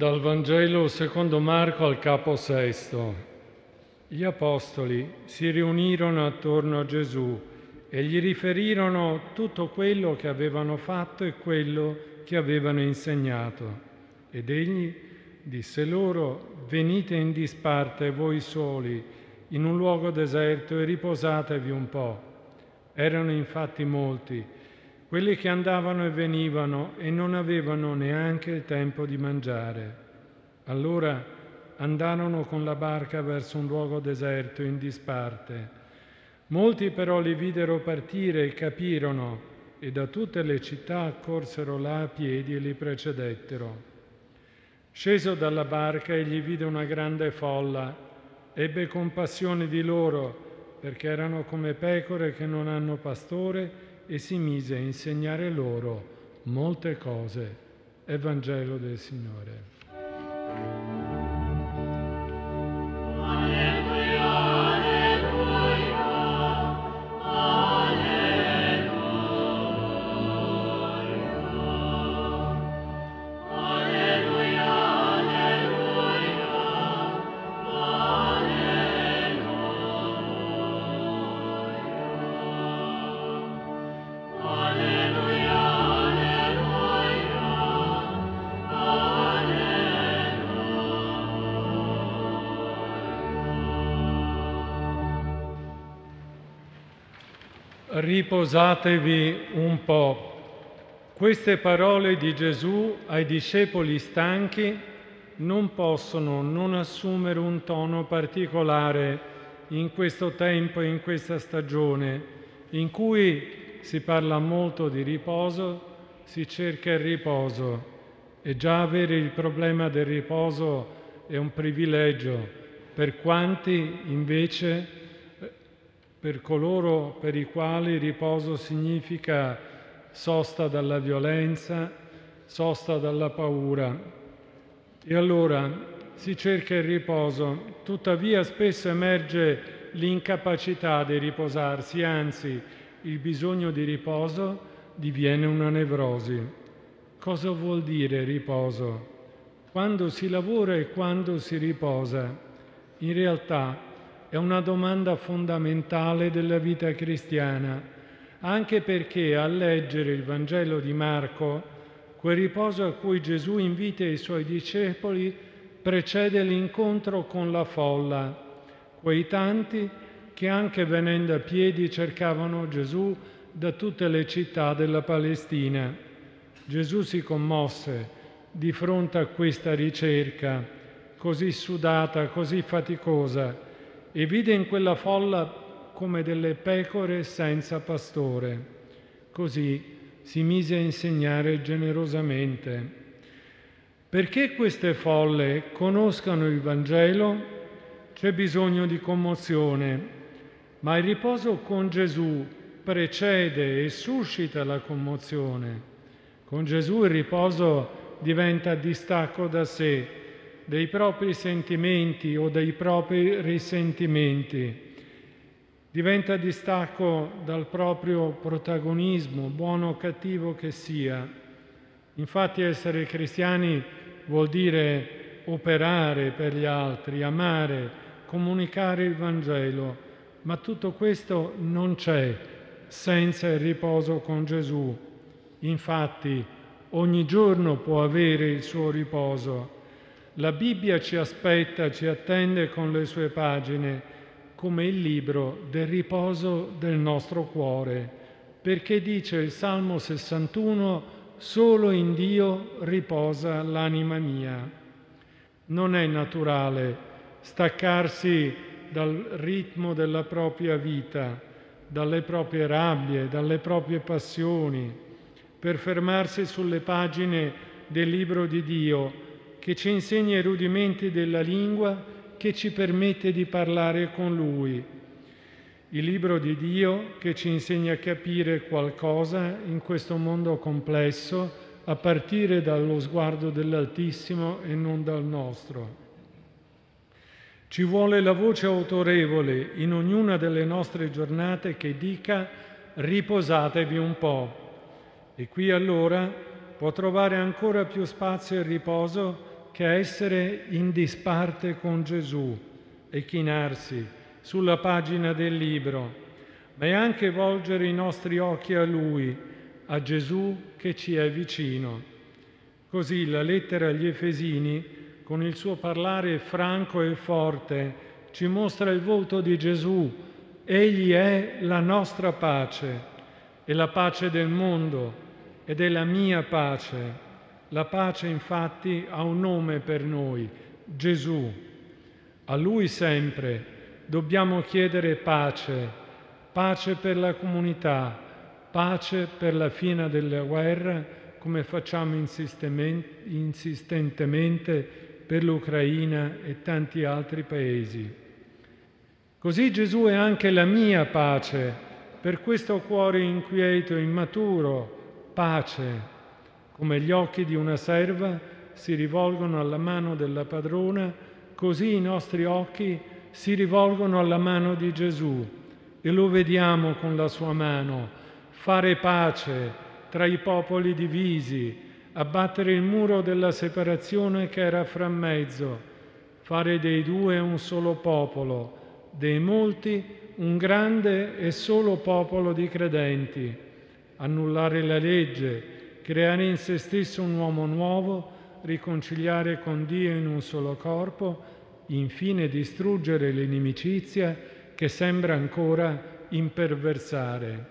Dal Vangelo secondo Marco al capo sesto. Gli apostoli si riunirono attorno a Gesù e gli riferirono tutto quello che avevano fatto e quello che avevano insegnato. Ed egli disse loro, venite in disparte voi soli in un luogo deserto e riposatevi un po'. Erano infatti molti quelli che andavano e venivano e non avevano neanche il tempo di mangiare. Allora andarono con la barca verso un luogo deserto in disparte. Molti però li videro partire e capirono e da tutte le città accorsero là a piedi e li precedettero. Sceso dalla barca egli vide una grande folla, ebbe compassione di loro perché erano come pecore che non hanno pastore e si mise a insegnare loro molte cose. Evangelo del Signore. Riposatevi un po'. Queste parole di Gesù ai discepoli stanchi non possono non assumere un tono particolare in questo tempo, in questa stagione, in cui si parla molto di riposo, si cerca il riposo e già avere il problema del riposo è un privilegio per quanti invece per coloro per i quali riposo significa sosta dalla violenza, sosta dalla paura. E allora si cerca il riposo, tuttavia spesso emerge l'incapacità di riposarsi, anzi il bisogno di riposo diviene una nevrosi. Cosa vuol dire riposo? Quando si lavora e quando si riposa. In realtà è una domanda fondamentale della vita cristiana, anche perché a leggere il Vangelo di Marco, quel riposo a cui Gesù invita i suoi discepoli precede l'incontro con la folla, quei tanti che anche venendo a piedi cercavano Gesù da tutte le città della Palestina. Gesù si commosse di fronte a questa ricerca così sudata, così faticosa e vide in quella folla come delle pecore senza pastore. Così si mise a insegnare generosamente. Perché queste folle conoscano il Vangelo c'è bisogno di commozione, ma il riposo con Gesù precede e suscita la commozione. Con Gesù il riposo diventa distacco da sé, dei propri sentimenti o dei propri risentimenti, diventa distacco dal proprio protagonismo, buono o cattivo che sia. Infatti essere cristiani vuol dire operare per gli altri, amare, comunicare il Vangelo, ma tutto questo non c'è senza il riposo con Gesù. Infatti ogni giorno può avere il suo riposo la Bibbia ci aspetta, ci attende con le sue pagine come il libro del riposo del nostro cuore, perché dice il Salmo 61, solo in Dio riposa l'anima mia. Non è naturale staccarsi dal ritmo della propria vita, dalle proprie rabbie, dalle proprie passioni, per fermarsi sulle pagine del libro di Dio che ci insegna i rudimenti della lingua, che ci permette di parlare con Lui. Il libro di Dio che ci insegna a capire qualcosa in questo mondo complesso a partire dallo sguardo dell'Altissimo e non dal nostro. Ci vuole la voce autorevole in ognuna delle nostre giornate che dica riposatevi un po'. E qui allora può trovare ancora più spazio e riposo che essere in disparte con Gesù e chinarsi sulla pagina del libro, ma è anche volgere i nostri occhi a Lui, a Gesù che ci è vicino. Così la lettera agli Efesini, con il suo parlare franco e forte, ci mostra il volto di Gesù. Egli è la nostra pace, è la pace del mondo ed è la mia pace. La pace infatti ha un nome per noi, Gesù. A Lui sempre dobbiamo chiedere pace, pace per la comunità, pace per la fine della guerra, come facciamo insistentemente per l'Ucraina e tanti altri paesi. Così Gesù è anche la mia pace, per questo cuore inquieto e immaturo, pace, come gli occhi di una serva si rivolgono alla mano della padrona, così i nostri occhi si rivolgono alla mano di Gesù e lo vediamo con la sua mano fare pace tra i popoli divisi, abbattere il muro della separazione che era fra mezzo, fare dei due un solo popolo, dei molti un grande e solo popolo di credenti, annullare la legge, creare in se stesso un uomo nuovo, riconciliare con Dio in un solo corpo, infine distruggere l'inimicizia che sembra ancora imperversare.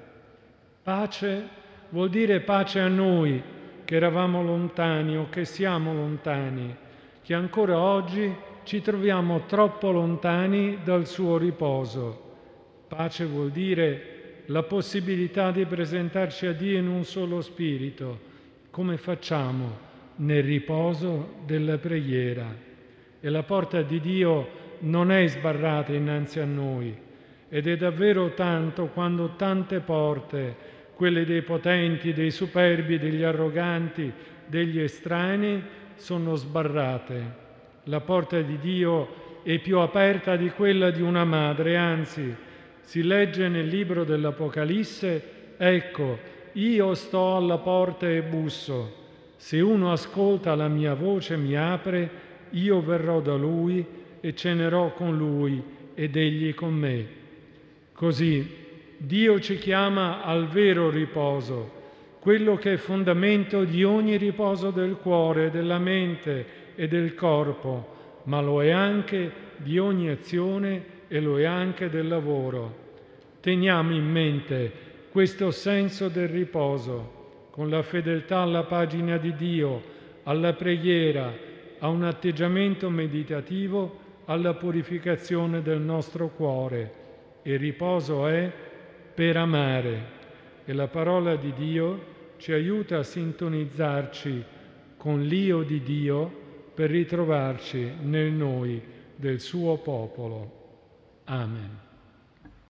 Pace vuol dire pace a noi che eravamo lontani o che siamo lontani, che ancora oggi ci troviamo troppo lontani dal suo riposo. Pace vuol dire la possibilità di presentarci a Dio in un solo spirito, come facciamo nel riposo della preghiera. E la porta di Dio non è sbarrata innanzi a noi ed è davvero tanto quando tante porte, quelle dei potenti, dei superbi, degli arroganti, degli estranei, sono sbarrate. La porta di Dio è più aperta di quella di una madre, anzi, si legge nel libro dell'Apocalisse, ecco, io sto alla porta e busso. Se uno ascolta la mia voce e mi apre, io verrò da lui e cenerò con lui ed egli con me. Così Dio ci chiama al vero riposo, quello che è fondamento di ogni riposo del cuore, della mente e del corpo, ma lo è anche di ogni azione e lo è anche del lavoro. Teniamo in mente questo senso del riposo, con la fedeltà alla pagina di Dio, alla preghiera, a un atteggiamento meditativo, alla purificazione del nostro cuore. Il riposo è per amare e la parola di Dio ci aiuta a sintonizzarci con l'io di Dio per ritrovarci nel noi del suo popolo. Amen.